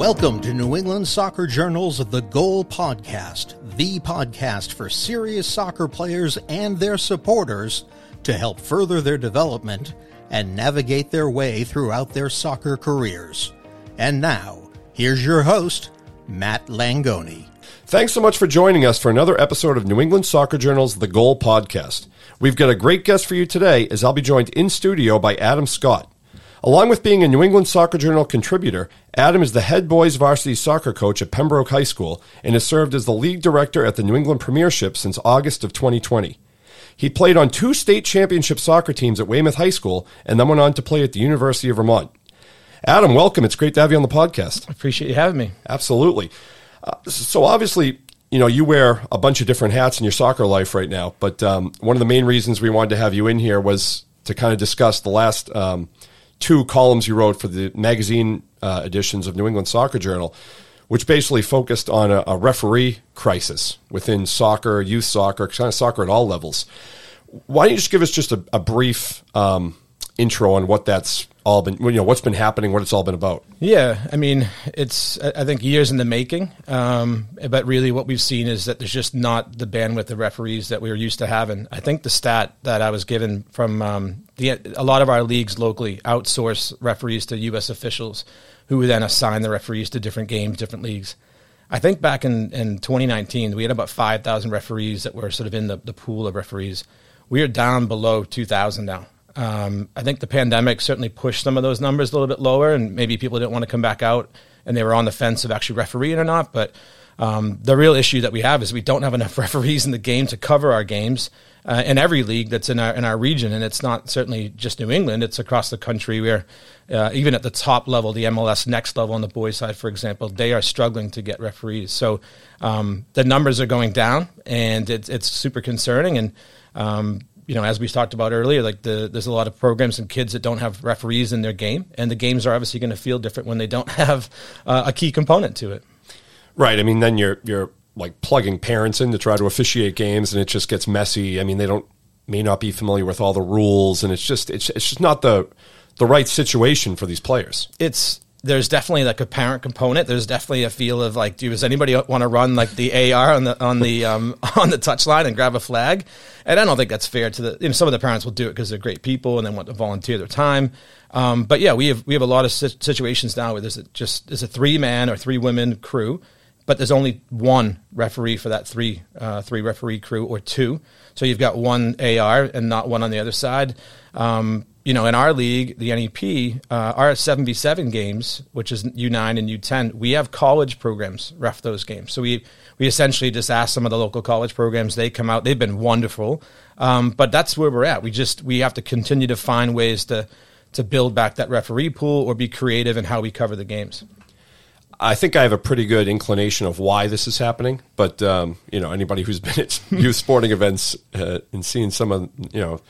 Welcome to New England Soccer Journal's The Goal Podcast, the podcast for serious soccer players and their supporters to help further their development and navigate their way throughout their soccer careers. And now, here's your host, Matt Langoni. Thanks so much for joining us for another episode of New England Soccer Journal's The Goal Podcast. We've got a great guest for you today as I'll be joined in studio by Adam Scott. Along with being a New England Soccer Journal contributor, Adam is the head boys varsity soccer coach at Pembroke High School and has served as the league director at the New England Premiership since August of 2020. He played on two state championship soccer teams at Weymouth High School and then went on to play at the University of Vermont. Adam, welcome. It's great to have you on the podcast. I appreciate you having me. Absolutely. Uh, so obviously, you know, you wear a bunch of different hats in your soccer life right now, but um, one of the main reasons we wanted to have you in here was to kind of discuss the last um, – two columns you wrote for the magazine uh, editions of New England Soccer Journal, which basically focused on a, a referee crisis within soccer, youth soccer, kind of soccer at all levels. Why don't you just give us just a, a brief um, intro on what that's all been, you know, what's been happening, what it's all been about. Yeah, I mean, it's I think years in the making, um, but really what we've seen is that there's just not the bandwidth of referees that we were used to having. I think the stat that I was given from um, the a lot of our leagues locally outsource referees to U.S. officials, who then assign the referees to different games, different leagues. I think back in, in 2019, we had about 5,000 referees that were sort of in the, the pool of referees. We are down below 2,000 now. Um, I think the pandemic certainly pushed some of those numbers a little bit lower, and maybe people didn't want to come back out and they were on the fence of actually refereeing or not. But um, the real issue that we have is we don't have enough referees in the game to cover our games uh, in every league that's in our in our region, and it's not certainly just New England; it's across the country. Where uh, even at the top level, the MLS next level on the boys' side, for example, they are struggling to get referees. So um, the numbers are going down, and it's it's super concerning. And um, you know, as we talked about earlier, like the, there's a lot of programs and kids that don't have referees in their game, and the games are obviously going to feel different when they don't have uh, a key component to it. Right. I mean, then you're you're like plugging parents in to try to officiate games, and it just gets messy. I mean, they don't may not be familiar with all the rules, and it's just it's it's just not the the right situation for these players. It's there's definitely like a parent component. There's definitely a feel of like, does anybody want to run like the AR on the on the um, on the touchline and grab a flag? And I don't think that's fair to the. You know, some of the parents will do it because they're great people and they want to volunteer their time. Um, but yeah, we have we have a lot of situations now where there's a, just there's a three man or three women crew, but there's only one referee for that three uh, three referee crew or two. So you've got one AR and not one on the other side. Um, you know, in our league, the NEP, uh, our 7v7 games, which is U9 and U10, we have college programs ref those games. So we, we essentially just ask some of the local college programs. They come out. They've been wonderful. Um, but that's where we're at. We just, we have to continue to find ways to, to build back that referee pool or be creative in how we cover the games. I think I have a pretty good inclination of why this is happening, but um, you know, anybody who's been at youth sporting events uh, and seen some of you know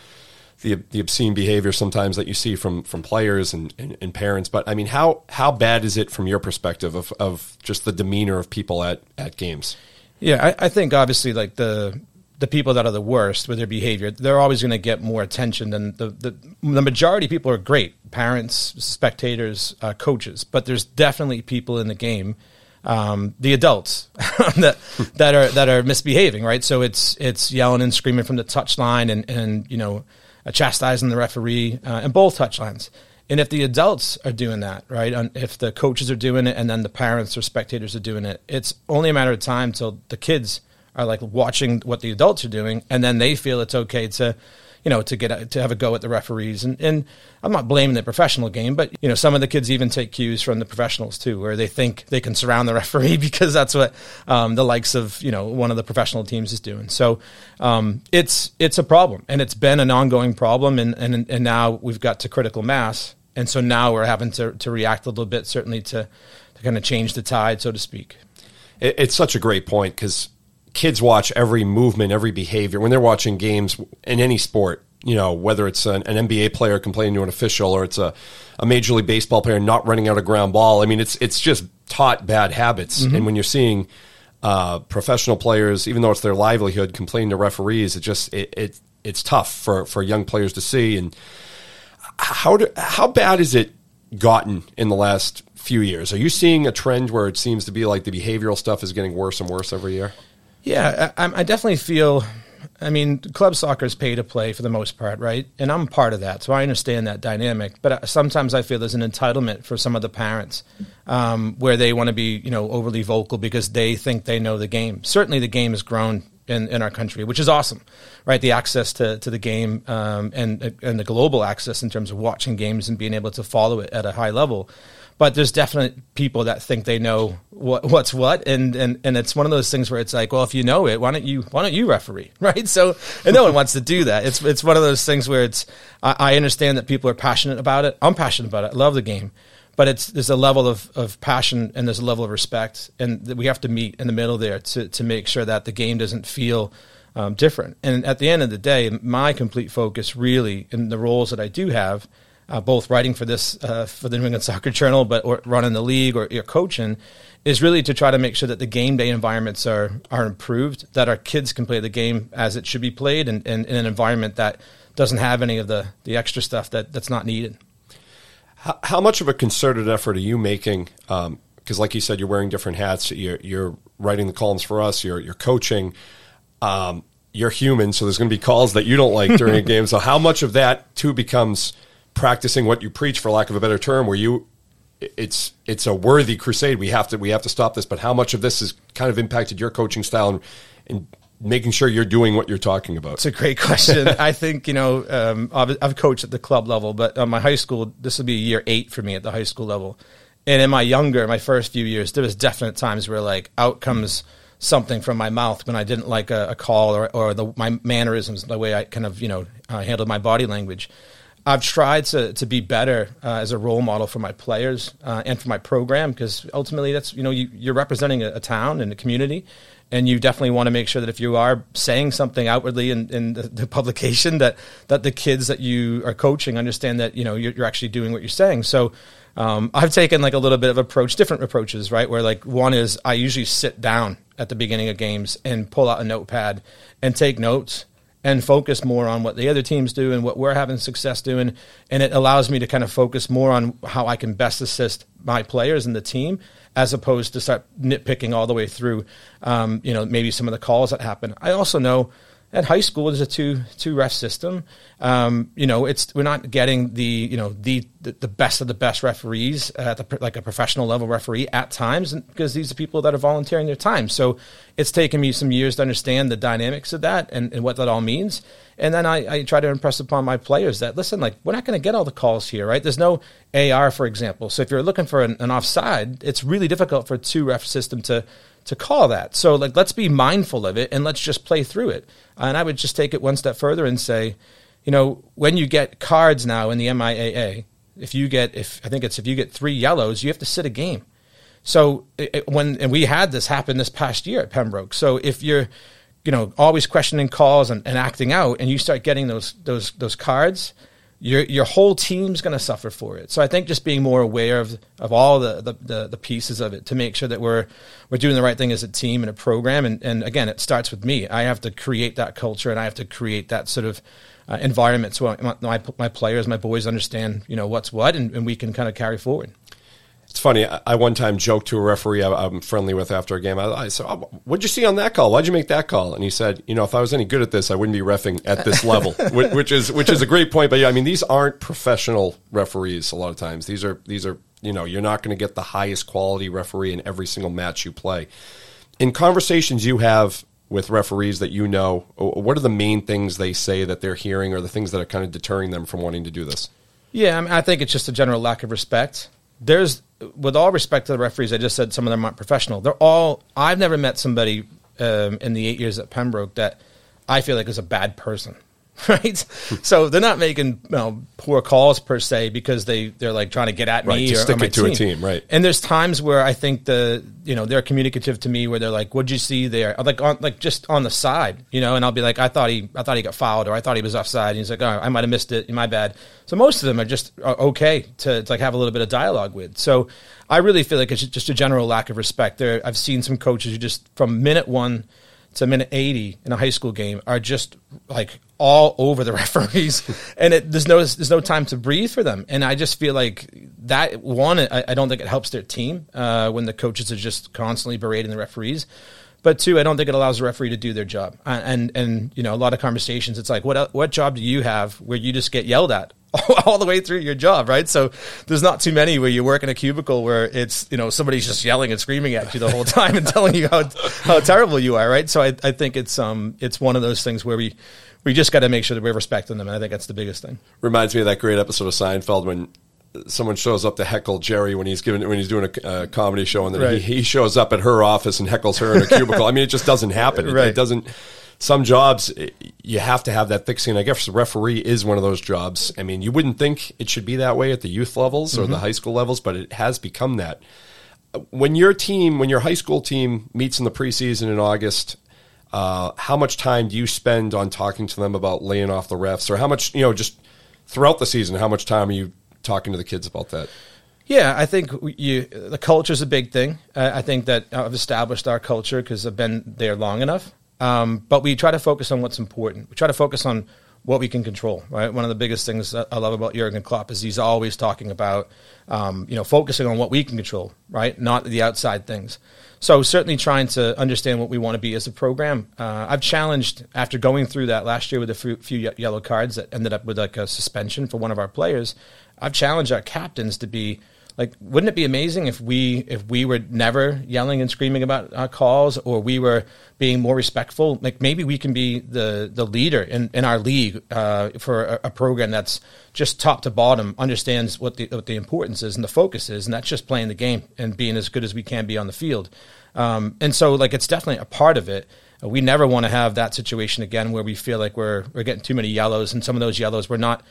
the the obscene behavior sometimes that you see from from players and, and, and, parents. But I mean, how how bad is it from your perspective of, of just the demeanor of people at, at games? Yeah, I, I think obviously like the the people that are the worst with their behavior, they're always going to get more attention than the, the the majority of people are great parents, spectators, uh, coaches, but there's definitely people in the game. Um, the adults that that are that are misbehaving, right? So it's it's yelling and screaming from the touchline, and and you know chastising the referee, uh, and both touchlines. And if the adults are doing that, right, and if the coaches are doing it, and then the parents or spectators are doing it, it's only a matter of time till the kids are like watching what the adults are doing, and then they feel it's okay to you know, to get a, to have a go at the referees. And, and I'm not blaming the professional game, but you know, some of the kids even take cues from the professionals too, where they think they can surround the referee because that's what um, the likes of you know one of the professional teams is doing. So um, it's it's a problem, and it's been an ongoing problem, and and and now we've got to critical mass, and so now we're having to to react a little bit, certainly to to kind of change the tide, so to speak. It's such a great point because kids watch every movement, every behavior when they're watching games in any sport. You know, whether it's an, an NBA player complaining to an official or it's a, a major league baseball player not running out a ground ball. I mean, it's it's just taught bad habits. Mm-hmm. And when you're seeing uh, professional players, even though it's their livelihood, complaining to referees, it just it, it it's tough for for young players to see. And how do, how bad is it gotten in the last few years? Are you seeing a trend where it seems to be like the behavioral stuff is getting worse and worse every year? Yeah, I, I definitely feel. I mean, club soccer is pay to play for the most part, right? And I'm part of that, so I understand that dynamic. But uh, sometimes I feel there's an entitlement for some of the parents um, where they want to be, you know, overly vocal because they think they know the game. Certainly, the game has grown in, in our country, which is awesome, right? The access to, to the game um, and and the global access in terms of watching games and being able to follow it at a high level. But there's definitely people that think they know what, what's what, and, and and it's one of those things where it's like, well, if you know it, why don't you why don't you referee, right? So, and no one wants to do that. It's it's one of those things where it's I, I understand that people are passionate about it. I'm passionate about it. I love the game but it's there's a level of, of passion and there's a level of respect and we have to meet in the middle there to, to make sure that the game doesn't feel um, different and at the end of the day my complete focus really in the roles that i do have uh, both writing for this uh, for the new england soccer journal but or running the league or, or coaching is really to try to make sure that the game day environments are are improved that our kids can play the game as it should be played and, and in an environment that doesn't have any of the the extra stuff that that's not needed how, how much of a concerted effort are you making? Because, um, like you said, you're wearing different hats. You're, you're, writing the columns for us. You're, you're coaching. Um, you're human, so there's going to be calls that you don't like during a game. So, how much of that too becomes practicing what you preach, for lack of a better term, where you it's it's a worthy crusade. We have to we have to stop this. But how much of this has kind of impacted your coaching style and, and making sure you're doing what you're talking about? It's a great question. I think you know um, I've, I've, coached at the club level, but on my high school, this will be year eight for me at the high school level. And in my younger, my first few years, there was definite times where like out comes something from my mouth when I didn't like a, a call or, or the, my mannerisms, the way I kind of you know uh, handled my body language. I've tried to, to be better uh, as a role model for my players uh, and for my program because ultimately that's you know you, are representing a, a, town and a community, and you definitely want to make sure that if you are saying something outwardly in, in the, the, publication that that the kids that you are coaching understand that you know you're, you're actually doing what you're saying. So um, I've taken like a little bit of approach, different approaches, right? Where like one is I usually sit down at the beginning of games and pull out a notepad and take notes and focus more on what the other teams do and what we're having success doing. And it allows me to kind of focus more on how I can best assist my players and the team as opposed to start nitpicking all the way through, um, you know, maybe some of the calls that happen. I also know at high school there's a two two ref system. Um, you know, it's we're not getting the you know the the, best of the best referees at the, like a professional level referee at times because these are people that are volunteering their time. So it's taken me some years to understand the dynamics of that and, and what that all means. And then I, I try to impress upon my players that listen, like we're not going to get all the calls here, right? There's no AR, for example. So if you're looking for an, an offside, it's really difficult for a two ref system to to call that. So like let's be mindful of it and let's just play through it. And I would just take it one step further and say, you know, when you get cards now in the MIAA, if you get if I think it's if you get three yellows, you have to sit a game. So it, when and we had this happen this past year at Pembroke. So if you're you know always questioning calls and, and acting out and you start getting those those those cards your your whole team's going to suffer for it. So I think just being more aware of of all the, the, the, the, pieces of it to make sure that we're we're doing the right thing as a team and a program. And, and again, it starts with me. I have to create that culture and I have to create that sort of uh, environment so my, my, my players, my boys understand you know what's what, and, and we can kind of carry forward. It's funny. I one time joked to a referee I, am friendly with after a game. I, I said, oh, "What'd you see on that call? Why'd you make that call?" And he said, "You know, if I was any good at this, I wouldn't be refing at this level." which, which, is which is a great point. But yeah, I mean, these aren't professional referees. A lot of times, these are these are you know, you're not going to get the highest quality referee in every single match you play. In conversations you have with referees that you know, what are the main things they say that they're hearing, or the things that are kind of deterring them from wanting to do this? Yeah, I, mean, I think it's just a general lack of respect. There's with all respect to the referees, I just said some of them aren't professional. They're all. I've never met somebody um, in the eight years at Pembroke that I feel like is a bad person. right? so they're not making you know, poor calls per se because they they're like trying to get at right, me to or, stick or my it to team. a team, right? And there's times where I think the you know they're communicative to me where they're like, "What'd you see there?" Like on like just on the side, you know, and I'll be like, "I thought he I thought he got fouled or I thought he was offside." And he's like, "Oh, I might have missed it. My bad." So most of them are just okay to, to like have a little bit of dialogue with. So I really feel like it's just a general lack of respect. There, I've seen some coaches who just from minute one to a minute 80 in a high school game are just like all over the referees and it, there's no there's no time to breathe for them and i just feel like that one, I, I, don't think it helps their team uh, when the coaches are just constantly berating the referees. But two, I don't think it allows the referee to do their job. And and you know, a lot of conversations. It's like, what what job do you have where you just get yelled at all the way through your job, right? So there's not too many where you work in a cubicle where it's you know somebody's just yelling and screaming at you the whole time and telling you how how terrible you are, right? So I, I think it's um it's one of those things where we we just got to make sure that we're respecting them, and I think that's the biggest thing. Reminds me of that great episode of Seinfeld when someone shows up to heckle Jerry when he's giving when he's doing a comedy show, and then right. he, he, shows up at her office and heckles her in a cubicle. I mean, it just doesn't happen. It, right. it doesn't some jobs you have to have that thick skin. I guess the referee is one of those jobs. I mean, you wouldn't think it should be that way at the youth levels or mm-hmm. the high school levels, but it has become that. When your team, when your high school team meets in the preseason in August, uh, how much time do you spend on talking to them about laying off the refs, or how much you know just throughout the season? How much time are you talking to the kids about that? Yeah, I think you, the culture is a big thing. I think that I've established our culture because I've been there long enough. Um, but we try to focus on what's important. We try to focus on what we can control. Right. One of the biggest things I love about Jurgen Klopp is he's always talking about, um, you know, focusing on what we can control. Right. Not the outside things. So certainly trying to understand what we want to be as a program. Uh, I've challenged after going through that last year with a few, few yellow cards that ended up with like a suspension for one of our players. I've challenged our captains to be like wouldn't it be amazing if we if we were never yelling and screaming about our calls or we were being more respectful? Like maybe we can be the the leader in, in our league uh, for a, a, program that's just top to bottom understands what the what the importance is and the focus is and that's just playing the game and being as good as we can be on the field. Um, and so like it's definitely a part of it. We never want to have that situation again where we feel like we're we're getting too many yellows and some of those yellows we're not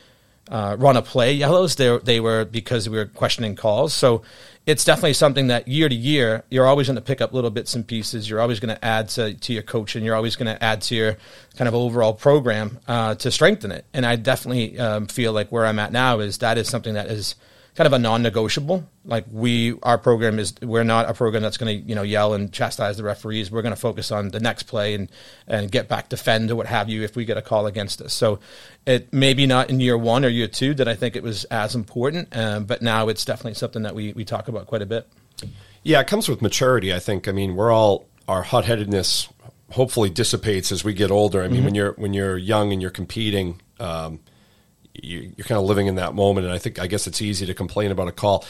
uh, run a play yellows. They they were because we were questioning calls. So it's definitely something that year to year you're always going to pick up little bits and pieces. You're always going to add to to your coaching. You're always going to add to your kind of overall program uh, to strengthen it. And I definitely um, feel like where I'm at now is that is something that is kind of a non-negotiable. Like we, our program is, we're not a program that's going to, you know, yell and chastise the referees. We're going to focus on the next play and and get back, defend or what have you if we get a call against us. So it maybe not in year one or year two that I think it was as important, um, but now it's definitely something that we we talk about quite a bit. Yeah, it comes with maturity. I think. I mean, we're all our hot headedness hopefully dissipates as we get older. I mean, mm-hmm. when you're when you're young and you're competing. Um, you, are kind of living in that moment, and I think I guess it's easy to complain about a call.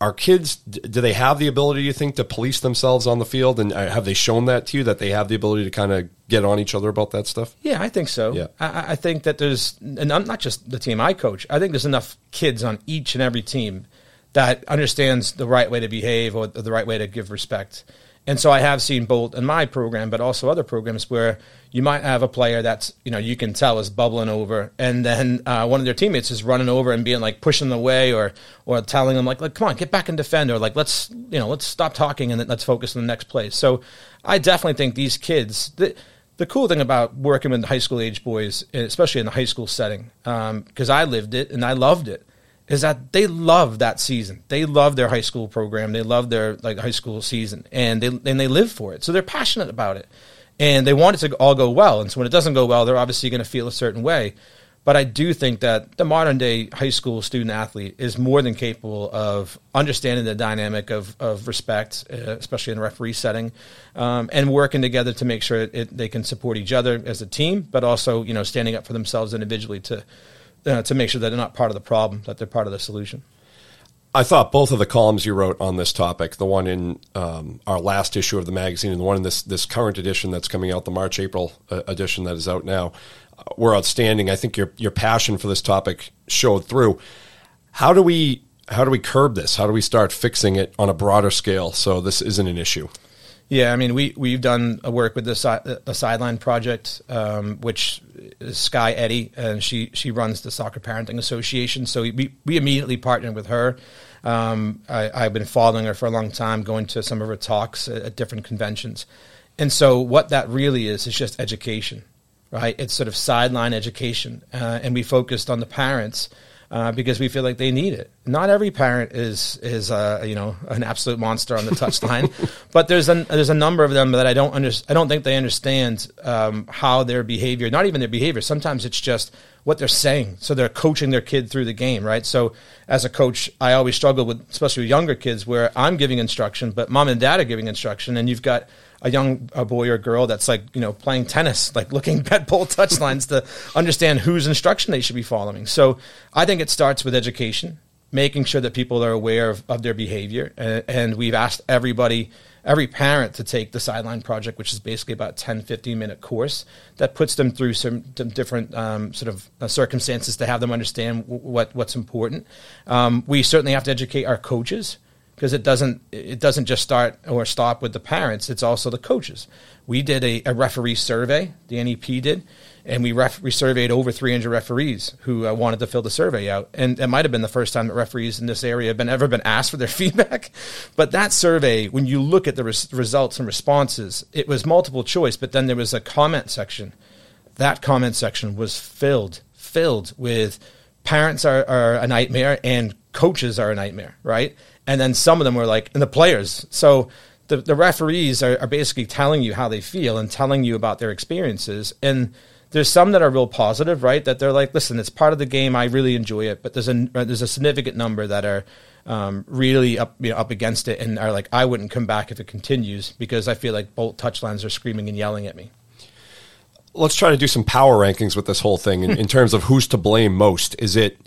Are, kids? Do they have the ability? You think to police themselves on the field, and uh, have they shown that to you that they have the ability to kind of get on each other about that stuff? Yeah, I think so. Yeah, I, I think that there's, and I'm not just the team I coach. I think there's enough kids on each and every team that understands the right way to behave or the right way to give respect. And so I have seen both in my program, but also other programs where you might have a player that's you know you can tell is bubbling over, and then uh, one of their teammates is running over and being like pushing the way or or telling them like like come on get back and defend or like let's you know let's stop talking and let's focus on the next play. So I definitely think these kids. The, the cool thing about working with high school age boys, especially in the high school setting, because um, I lived it and I loved it, is that they love that season. They love their high school program. They love their like high school season, and they and they live for it. So they're passionate about it, and they want it to all go well. And so when it doesn't go well, they're obviously going to feel a certain way. But I do think that the modern day high school student athlete is more than capable of understanding the dynamic of, of respect, uh, especially in a referee setting, um, and working together to make sure it, they can support each other as a team, but also you know standing up for themselves individually to uh, to make sure that they're not part of the problem, that they're part of the solution. I thought both of the columns you wrote on this topic, the one in um, our last issue of the magazine and the one in this this current edition that's coming out, the March April uh, edition that is out now, uh, were outstanding. I think your your passion for this topic showed through. How do we how do we curb this? How do we start fixing it on a broader scale so this isn't an issue? Yeah, I mean, we we've done a work with the, si- the sideline project, um, which is Skye Eddy, and she she runs the Soccer Parenting Association. So we we immediately partnered with her. Um, I, have been following her for a long time, going to some of her talks at, at different conventions, and so what that really is is just education, right? It's sort of sideline education, uh, and we focused on the parents uh, because we feel like they need it. Not every parent is is uh, you know an absolute monster on the touchline, but there's a there's a number of them that I don't under, I don't think they understand um, how their behavior, not even their behavior. Sometimes it's just what they're saying. So they're coaching their kid through the game, right? So as a coach, I always struggle with, especially with younger kids, where I'm giving instruction, but mom and dad are giving instruction, and you've got a young a boy or girl that's like you know playing tennis, like looking at both touchlines to understand whose instruction they should be following. So I think it starts with education, making sure that people are aware of, of their behavior, and, and we've asked everybody every parent to take the sideline project, which is basically about 10, 15 minute course that puts them through some, some different um, sort of uh, circumstances to have them understand w- what, what's important. Um, we certainly have to educate our coaches because it doesn't it doesn't just start or stop with the parents it's also the coaches we did a, a referee survey the nep did and we, ref, we surveyed over 300 referees who uh, wanted to fill the survey out and it might have been the first time that referees in this area have been ever been asked for their feedback but that survey when you look at the res- results and responses it was multiple choice but then there was a comment section that comment section was filled filled with parents are, are a nightmare and coaches are a nightmare right and then some of them were like, and the players. So the, the referees are, are basically telling you how they feel and telling you about their experiences. And there's some that are real positive, right? That they're like, listen, it's part of the game. I really enjoy it. But there's a there's a significant number that are um, really up you know, up against it and are like, I wouldn't come back if it continues because I feel like both touchlines are screaming and yelling at me. Let's try to do some power rankings with this whole thing in, in terms of who's to blame most. Is it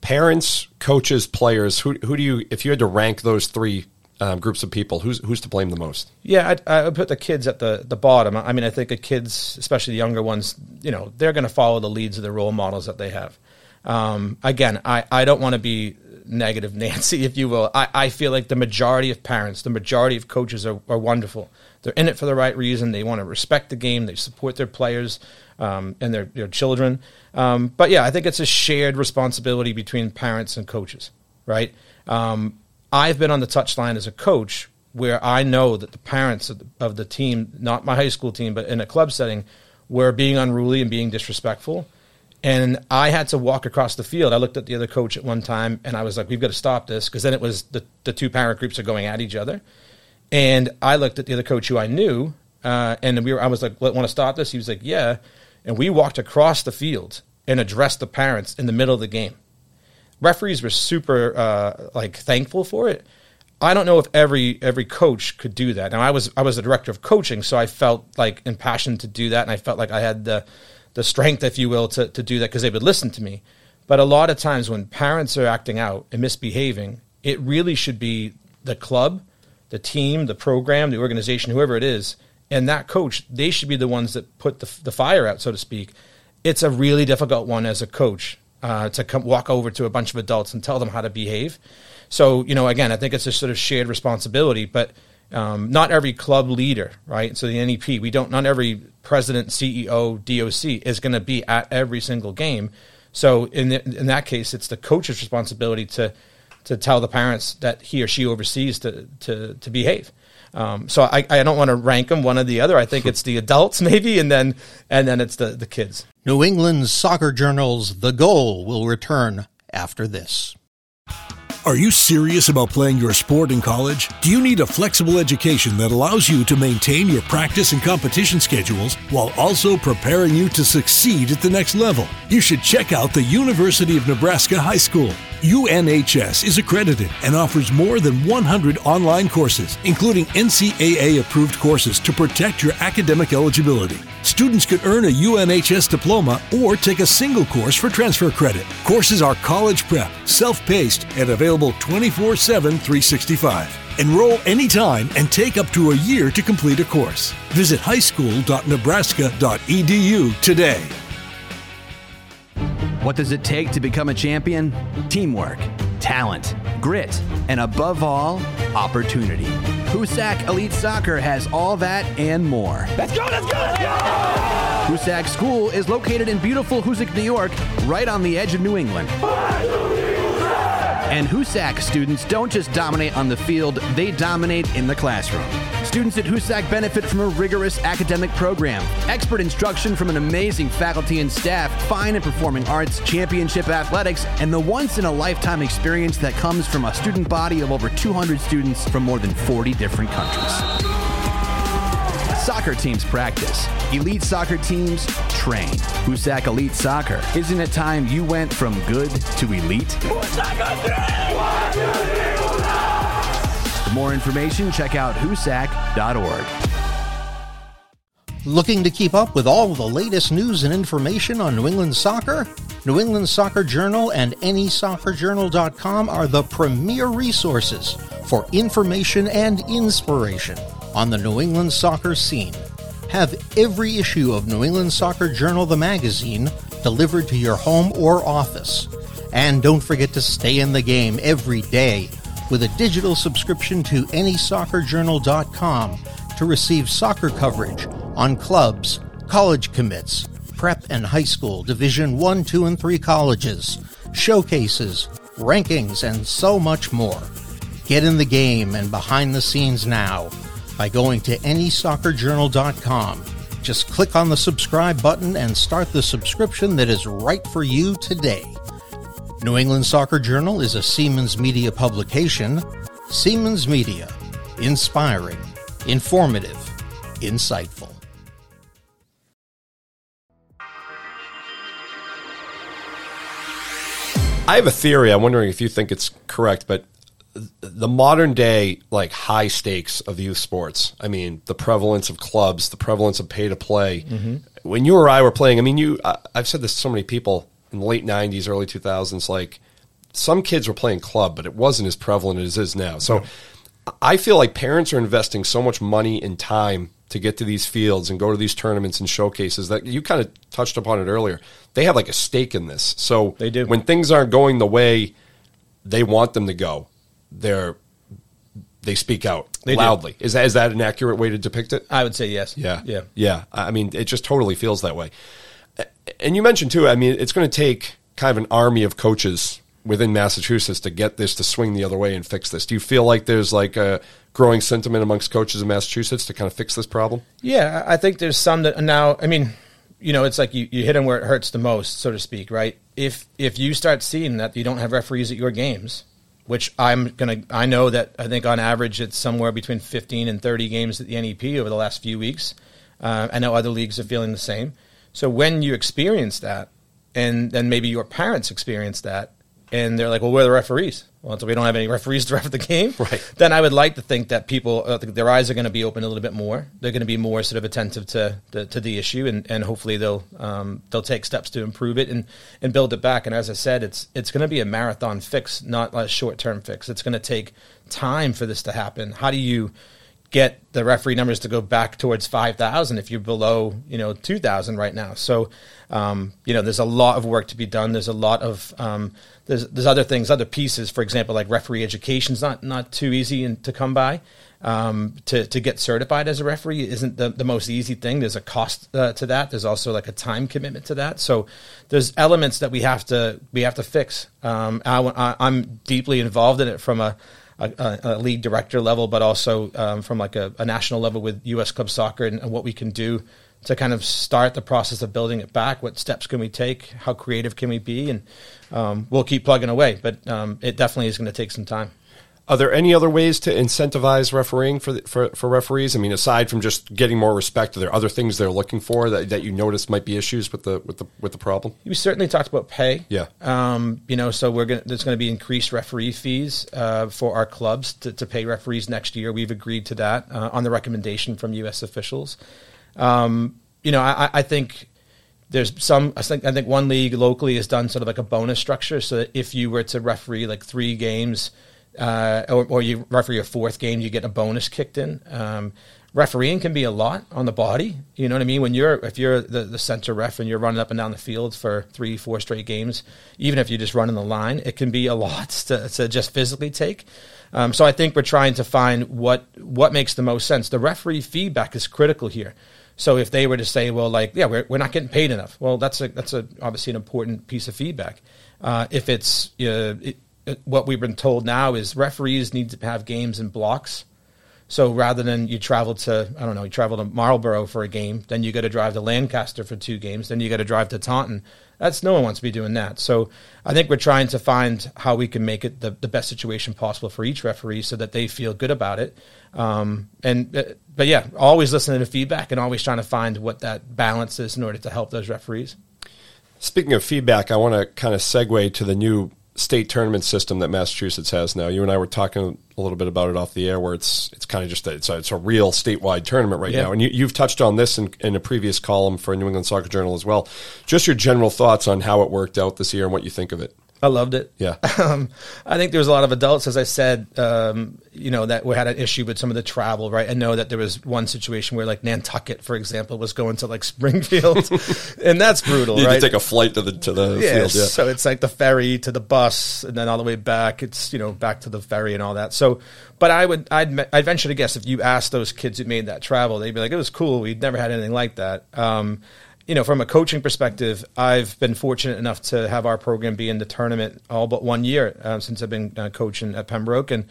parents, coaches, players. Who who do you if you had to rank those three um, groups of people, who's who's to blame the most? Yeah, I, I put the kids at the the bottom. I mean, I think the kids, especially the younger ones, you know, they're going to follow the leads of the role models that they have. Um, again, I, I don't want to be negative Nancy, if you will. I, I feel like the majority of parents, the majority of coaches are, are wonderful. They're in it for the right reason. They want to respect the game. They support their players um, and their, their children. Um, but yeah, I think it's a shared responsibility between parents and coaches, right? Um, I've been on the touchline as a coach where I know that the parents of the, of the, team, not my high school team, but in a club setting, were being unruly and being disrespectful. And I had to walk across the field. I looked at the other coach at one time and I was like, we've got to stop this because then it was the, the two parent groups are going at each other. And I looked at the other coach who I knew uh, and we were, I was like, want to stop this? He was like, yeah and we walked across the field and addressed the parents in the middle of the game. Referees were super uh, like thankful for it. I don't know if every every coach could do that. Now I was I was the director of coaching, so I felt like impassioned to do that, and I felt like I had the the strength, if you will, to to do that because they would listen to me. But a lot of times when parents are acting out and misbehaving, it really should be the club, the team, the program, the organization, whoever it is, and that coach, they should be the ones that put the, the fire out, so to speak. It's a really difficult one as a coach uh, to come walk over to a bunch of adults and tell them how to behave. So, you know, again, I think it's a sort of shared responsibility, but um, not every club leader, right? So the NEP, we don't, not every president, CEO, DOC is going to be at every single game. So in the, in that case, it's the coach's responsibility to to tell the parents that he or she oversees to to to behave. Um, so I, I don't want to rank them one or the other. I think it's the adults maybe, and then and then it's the the kids. New England's soccer journals The Goal will return after this. Are you serious about playing your sport in college? Do you need a flexible education that allows you to maintain your practice and competition schedules while also preparing you to succeed at the next level? You should check out the University of Nebraska High School. UNHS is accredited and offers more than 100 online courses, including NCAA approved courses to protect your academic eligibility. Students could earn a UNHS diploma or take a single course for transfer credit. Courses are college prep, self paced, and available 24 7 365. Enroll anytime and take up to a year to complete a course. Visit highschool.nebraska.edu today. What does it take to become a champion? Teamwork, talent, grit, and above all, opportunity. Hoosac Elite Soccer has all that and more. Let's go, let's go, let's go! Hoosac School is located in beautiful Hoosick, New York, right on the edge of New England. And Hoosac students don't just dominate on the field, they dominate in the classroom. Students at Hoosac benefit from a rigorous academic program, expert instruction from an amazing faculty and staff, fine and performing arts, championship athletics, and the once in a lifetime experience that comes from a student body of over 200 students from more than 40 different countries. Soccer teams practice. Elite soccer teams train. Hoosac Elite Soccer. Isn't it time you went from good to elite? For more information, check out Looking to keep up with all the latest news and information on New England soccer? New England Soccer Journal and NESoccerJournal.com are the premier resources for information and inspiration on the New England soccer scene. Have every issue of New England Soccer Journal, the magazine, delivered to your home or office. And don't forget to stay in the game every day with a digital subscription to NESoccerJournal.com to receive soccer coverage on clubs, college commits, prep and high school, Division 1, 2, and 3 colleges, showcases, rankings, and so much more. Get in the game and behind the scenes now by going to NESoccerJournal.com. Just click on the subscribe button and start the subscription that is right for you today. New England Soccer Journal is a Siemens Media publication. Siemens Media. Inspiring, informative, insightful. I have a theory. I'm wondering if you think it's correct, but the modern day like high stakes of youth sports. I mean, the prevalence of clubs, the prevalence of pay to play. Mm-hmm. When you or I were playing, I mean, you. I, I've said this to so many people in the late '90s, early 2000s. Like some kids were playing club, but it wasn't as prevalent as it is now. So I feel like parents are investing so much money and time to get to these fields and go to these tournaments and showcases that you kind of touched upon it earlier. They have like a stake in this. So They do. when things aren't going the way they want them to go, they're they speak out They do. loudly. Is that is that an accurate way to depict it? I would say yes. Yeah. Yeah. Yeah. I mean, it just totally feels that way. And you mentioned too, I mean, it's going to take kind of an army of coaches within Massachusetts to get this to swing the other way and fix this. Do you feel like there's like a growing sentiment amongst coaches in Massachusetts to kind of fix this problem? Yeah, I think there's some that now. I mean, you know, it's like you, you hit them where it hurts the most, so to speak, right? If if you start seeing that you don't have referees at your games, which I'm gonna, I know that I think on average it's somewhere between 15 and 30 games at the NEP over the last few weeks. Uh, I know other leagues are feeling the same. So when you experience that, and then maybe your parents experience that, and they're like, "Well, where are the referees?" Well, so we don't have any referees to ref the game. Right. Then I would like to think that people, uh, their eyes are going to be open a little bit more. They're going to be more sort of attentive to the, to the issue, and, and hopefully they'll um, they'll take steps to improve it and, and build it back. And as I said, it's it's going to be a marathon fix, not a short term fix. It's going to take time for this to happen. How do you get the referee numbers to go back towards 5,000 if you're below, you know, 2,000 right now. So, um, you know, there's a lot of work to be done. There's a lot of, um, there's, there's other things, other pieces, for example, like referee education is not, not too easy in, to come by. Um, to, to get certified as a referee isn't the, the most easy thing. There's a cost uh, to that. There's also like a time commitment to that. So there's elements that we have to, we have to fix. Um, I, I'm deeply involved in it from a, a, a league director level, but also um, from like a, a national level with U.S. Club Soccer and, and what we can do to kind of start the process of building it back. What steps can we take? How creative can we be? And um, we'll keep plugging away, but um, it definitely is going to take some time. Are there any other ways to incentivize refereeing for, the, for for referees? I mean, aside from just getting more respect, are there other things they're looking for that, that you notice might be issues with the with the with the problem? We certainly talked about pay. Yeah. Um, you know, so we're gonna, there's going to be increased referee fees uh, for our clubs to, to pay referees next year. We've agreed to that uh, on the recommendation from U.S. officials. Um, you know, I, I think there's some. I think I think one league locally has done sort of like a bonus structure, so that if you were to referee like three games, uh, or, or you referee a fourth game, you get a bonus kicked in. Um, refereeing can be a lot on the body. You know what I mean? When you're if you're the, the center ref and you're running up and down the field for three, four straight games, even if you're just running the line, it can be a lot to, to just physically take. Um, so I think we're trying to find what what makes the most sense. The referee feedback is critical here. So if they were to say, well, like, yeah, we're, we're not getting paid enough, well, that's a that's a obviously an important piece of feedback. Uh, if it's uh, it, what we've been told now is referees need to have games in blocks. So rather than you travel to, I don't know, you travel to Marlborough for a game, then you got to drive to Lancaster for two games, then you got to drive to Taunton. That's no one wants to be doing that. So I think we're trying to find how we can make it the, the best situation possible for each referee so that they feel good about it. Um, and uh, but yeah, always listening to feedback and always trying to find what that balance is in order to help those referees. Speaking of feedback, I want to kind of segue to the new state tournament system that Massachusetts has now. You and I were talking a little bit about it off the air, where it's it's kind of just a, it's a, it's a real statewide tournament right yeah. now. And you, have touched on this in, in a previous column for New England Soccer Journal as well. Just your general thoughts on how it worked out this year and what you think of it. I loved it. Yeah. Um, I think there was a lot of adults, as I said, um, you know, that we had an issue with some of the travel, right? I know that there was one situation where, like, Nantucket, for example, was going to like Springfield, and that's brutal, you right? take a flight to the to the yes, field, yeah. So it's like the ferry to the bus, and then all the way back. It's you know back to the ferry and all that. So, but I would I'd I'd venture to guess if you asked those kids who made that travel, they'd be like, it was cool. We'd never had anything like that. Um, you know, from a coaching perspective, I've been fortunate enough to have our program be in the tournament all but one year uh, since I've been uh, coaching at Pembroke, and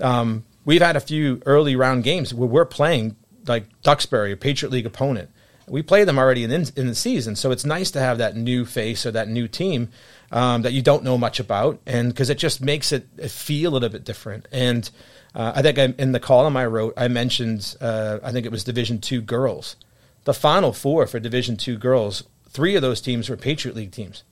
um, we've had a few early round games where we're playing like Duxbury, a Patriot League opponent. We play them already in, in the season, so it's nice to have that new face or that new team um, that you don't know much about, and because it just makes it feel a little bit different. And uh, I think I, in the column I wrote, I mentioned uh, I think it was Division two girls the final four for Division two girls, three of those teams were Patriot League teams,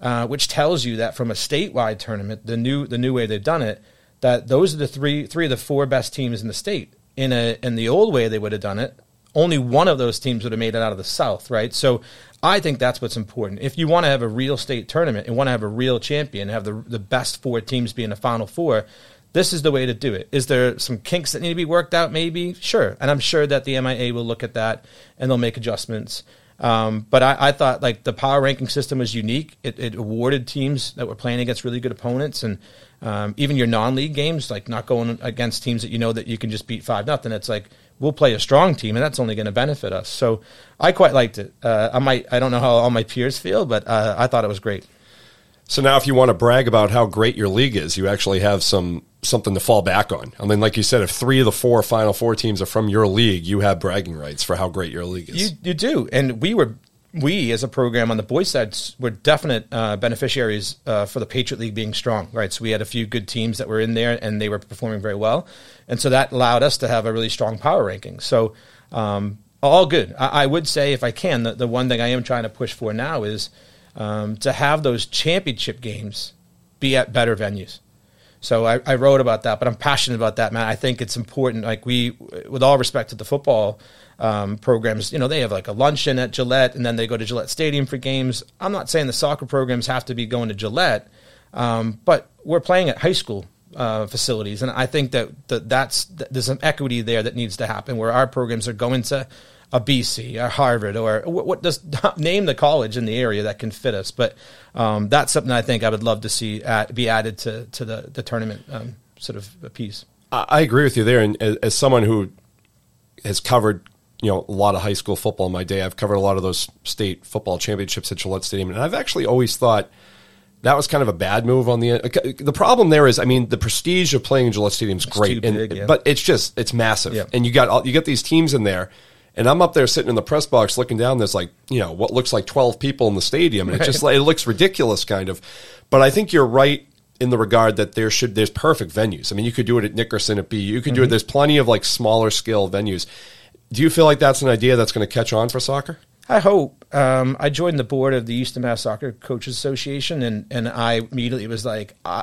uh, which tells you that from a statewide tournament, the new the new way they've done it, that those are the three three of the four best teams in the state. In a in the old way they would have done it, only one of those teams would have made it out of the South, right? So I think that's what's important. If you want to have a real state tournament and want to have a real champion, have the the best four teams be in the final four, this is the way to do it. Is there some kinks that need to be worked out? Maybe, sure. And I'm sure that the MIA will look at that and they'll make adjustments. Um, but I, I, thought like the power ranking system was unique. It, it, awarded teams that were playing against really good opponents, and um, even your non-league games, like not going against teams that you know that you can just beat five nothing. It's like we'll play a strong team, and that's only going to benefit us. So I quite liked it. Uh, I might I don't know how all my peers feel, but uh, I thought it was great. So now, if you want to brag about how great your league is, you actually have some something to fall back on. I mean, like you said, if three of the four Final Four teams are from your league, you have bragging rights for how great your league is. You, you do, and we were we as a program on the boys side were definite uh, beneficiaries uh, for the Patriot League being strong, right? So we had a few good teams that were in there, and they were performing very well, and so that allowed us to have a really strong power ranking. So. Um, all good. I, I, would say, if I can, the, the one thing I am trying to push for now is um, to have those championship games be at better venues. So I, I, wrote about that, but I'm passionate about that, man. I think it's important. Like we, with all respect to the football um, programs, you know, they have like a luncheon at Gillette, and then they go to Gillette Stadium for games. I'm not saying the soccer programs have to be going to Gillette, um, but we're playing at high school uh, facilities, and I think that, that that's that there's some equity there that needs to happen where our programs are going to a BC, a Harvard, or what, what does name the college in the area that can fit us. But um, that's something I think I would love to see at, be added to to the the tournament um, sort of piece. I agree with you there, and as, as someone who has covered you know a lot of high school football in my day, I've covered a lot of those state football championships at Gillette Stadium, and I've actually always thought that was kind of a bad move on the end. the problem there is I mean the prestige of playing in Gillette Stadium is great and, yeah. but it's just it's massive yeah. and you got all, you got these teams in there and I'm up there sitting in the press box looking down. There's like, you know, what looks like 12 people in the stadium. And right. it just like, it looks ridiculous kind of. But I think you're right in the regard that there should, there's perfect venues. I mean, you could do it at Nickerson, at BU. You could mm-hmm. do it. Mm-hmm. There's plenty of like smaller scale venues. Do you feel like that's an idea that's going to catch on for soccer? I hope. Um, I joined the board of the Eastern Mass Soccer Coaches Association, and, and I immediately was like, uh,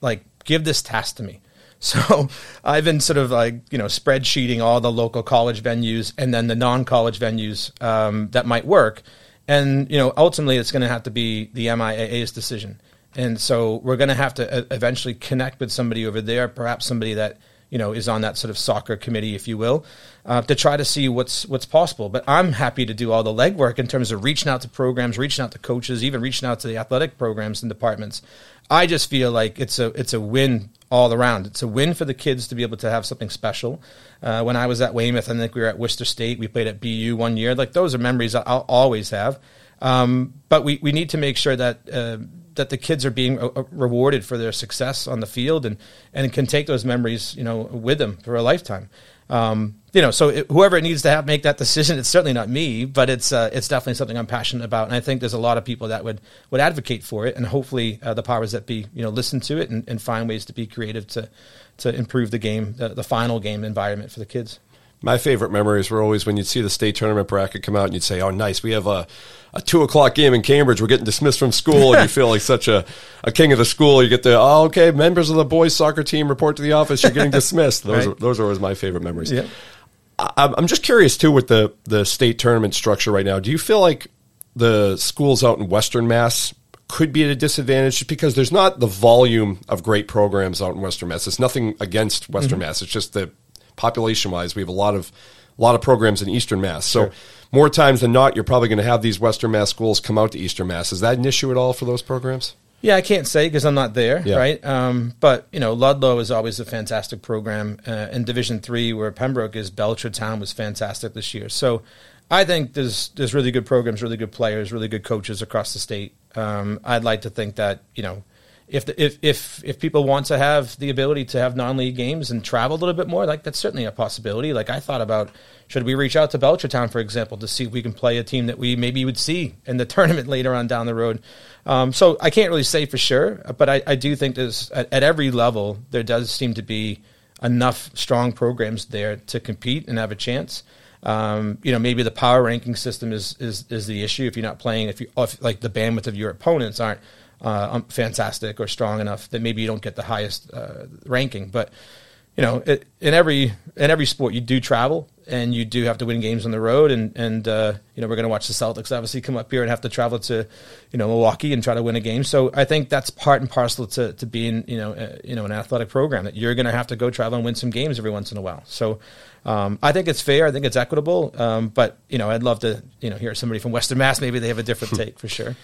like, give this task to me. So I've been sort of like, you know, spreadsheeting all the local college venues and then the non college venues um, that might work. And, you know, ultimately it's going to have to be the MIAA's decision. And so we're going to have to uh, eventually connect with somebody over there, perhaps somebody that, you know, is on that sort of soccer committee, if you will, uh, to try to see what's what's possible. But I'm happy to do all the legwork in terms of reaching out to programs, reaching out to coaches, even reaching out to the athletic programs and departments. I just feel like it's a it's a win all around. It's a win for the kids to be able to have something special. Uh, when I was at Weymouth, I think we were at Worcester State. We played at BU one year. Like those are memories I'll always have. Um, but we, we need to make sure that uh, that the kids are being uh, uh, rewarded for their success on the field and and can take those memories you know with them for a lifetime. Um, you know, so it, whoever needs to have make that decision, it's certainly not me, but it's uh, it's definitely something I'm passionate about, and I think there's a lot of people that would would advocate for it, and hopefully uh, the powers that be, you know, listen to it and, and, find ways to be creative to to improve the game, the, the final game environment for the kids. My favorite memories were always when you'd see the state tournament bracket come out and you'd say, "Oh, nice, we have a, a two o'clock game in Cambridge. We're getting dismissed from school, and you feel like such a, a king of the school. You get the oh, okay, members of the boys soccer team report to the office. You're getting dismissed. Those right. are, those are always my favorite memories. Yeah. I, I'm just curious too with the the state tournament structure right now. Do you feel like the schools out in Western Mass could be at a disadvantage because there's not the volume of great programs out in Western Mass. It's nothing against Western mm-hmm. Mass. It's just the population wise, we have a lot of a lot of programs in Eastern Mass. So sure. more times than not, you're probably going to have these Western Mass schools come out to Eastern Mass. Is that an issue at all for those programs? Yeah, I can't say because I'm not there, yeah. right? Um, but you know, Ludlow is always a fantastic program. Uh, in Division Three, where Pembroke is, Belchertown was fantastic this year. So I think there's there's really good programs, really good players, really good coaches across the state. Um, I'd like to think that you know if the, if if if people want to have the ability to have non-league games and travel a little bit more, like that's certainly a possibility. Like I thought about, should we reach out to Belchertown, for example, to see if we can play a team that we maybe would see in the tournament later on down the road. Um, so I can't really say for sure, but I, I do think there's at, at every level there does seem to be enough strong programs there to compete and have a chance. Um, you know, maybe the power ranking system is is is the issue if you're not playing if you if, like the bandwidth of your opponents aren't uh, um, fantastic or strong enough that maybe you don't get the highest uh, ranking. But you know, it, in every in every sport, you do travel and you do have to win games on the road. And and uh, you know, we're going to watch the Celtics obviously come up here and have to travel to you know Milwaukee and try to win a game. So I think that's part and parcel to, to being you know uh, you know an athletic program that you're going to have to go travel and win some games every once in a while. So. Um, I think it's fair. I think it's equitable. Um, but you know, I'd love to you know hear somebody from Western Mass. Maybe they have a different take for sure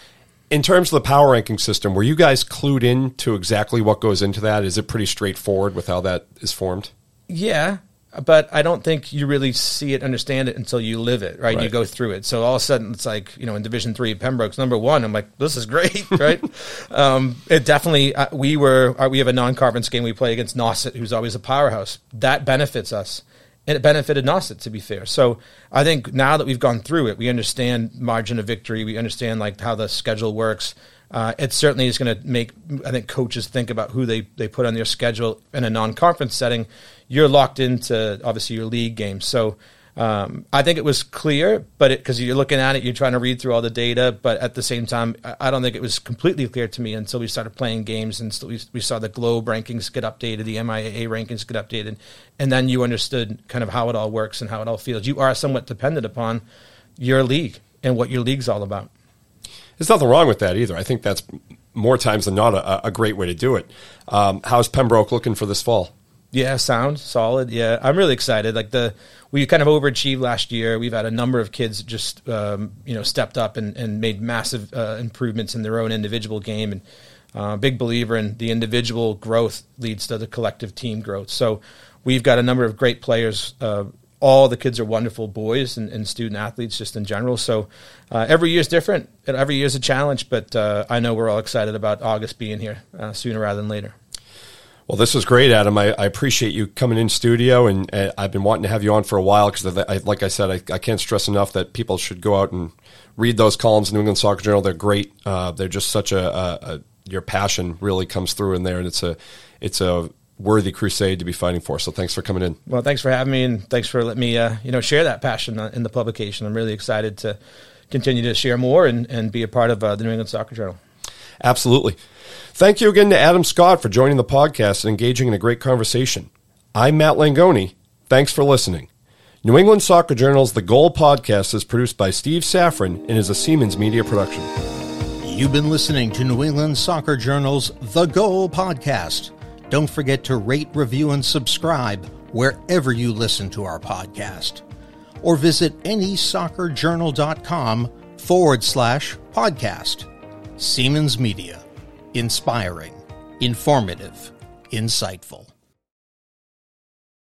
in terms of the power ranking system, were you guys clued in to exactly what goes into that? Is it pretty straightforward with how that is formed? Yeah, but I don't think you really see it, understand it until you live it, right? right. You go through it. So all of a sudden, it's like you know, in Division Three, Pembroke's number one. I'm like, this is great, right? um, it definitely. Uh, we were uh, we have a non-conference game we play against Nauset, who's always a powerhouse. That benefits us and it benefited Nauset to be fair. So I think now that we've gone through it, we understand margin of victory. We understand like how the schedule works. Uh, it certainly is going to make I think coaches think about who they they put on their schedule in a non-conference setting. You're locked into obviously your league games, so um, I think it was clear, but because you're looking at it, you're trying to read through all the data. But at the same time, I don't think it was completely clear to me until we started playing games and we, we saw the Globe rankings get updated, the MIAA rankings get updated, and then you understood kind of how it all works and how it all feels. You are somewhat dependent upon your league and what your league's all about. There's nothing wrong with that either. I think that's more times than not a, a great way to do it. Um, how's Pembroke looking for this fall? Yeah, sound solid. Yeah, I'm really excited. Like the we kind of overachieved last year. We've had a number of kids just um, you know stepped up and, and made massive uh, improvements in their own individual game, and uh, big believer in the individual growth leads to the collective team growth. So we've got a number of great players. Uh, all the kids are wonderful boys and, and, student athletes just in general. So uh, every year is different. Every year is a challenge, but uh, I know we're all excited about August being here uh, sooner rather than later. Well, this was great, Adam. I, I appreciate you coming in studio, and uh, I've been wanting to have you on for a while because, like I said, I, I, can't stress enough that people should go out and read those columns in the New England Soccer Journal. They're great. Uh, they're just such a, a, a, your passion really comes through in there, and it's a it's a worthy crusade to be fighting for. So, thanks for coming in. Well, thanks for having me, and thanks for letting me uh, you know share that passion in the publication. I'm really excited to continue to share more and, and be a part of uh, the New England Soccer Journal. Absolutely. Thank you again to Adam Scott for joining the podcast and engaging in a great conversation. I'm Matt Langoni. Thanks for listening. New England Soccer Journal's The Goal podcast is produced by Steve Safran and is a Siemens Media production. You've been listening to New England Soccer Journal's The Goal podcast. Don't forget to rate, review, and subscribe wherever you listen to our podcast. Or visit NESoccerJournal.com forward slash podcast. Siemens Media. Inspiring, informative, insightful.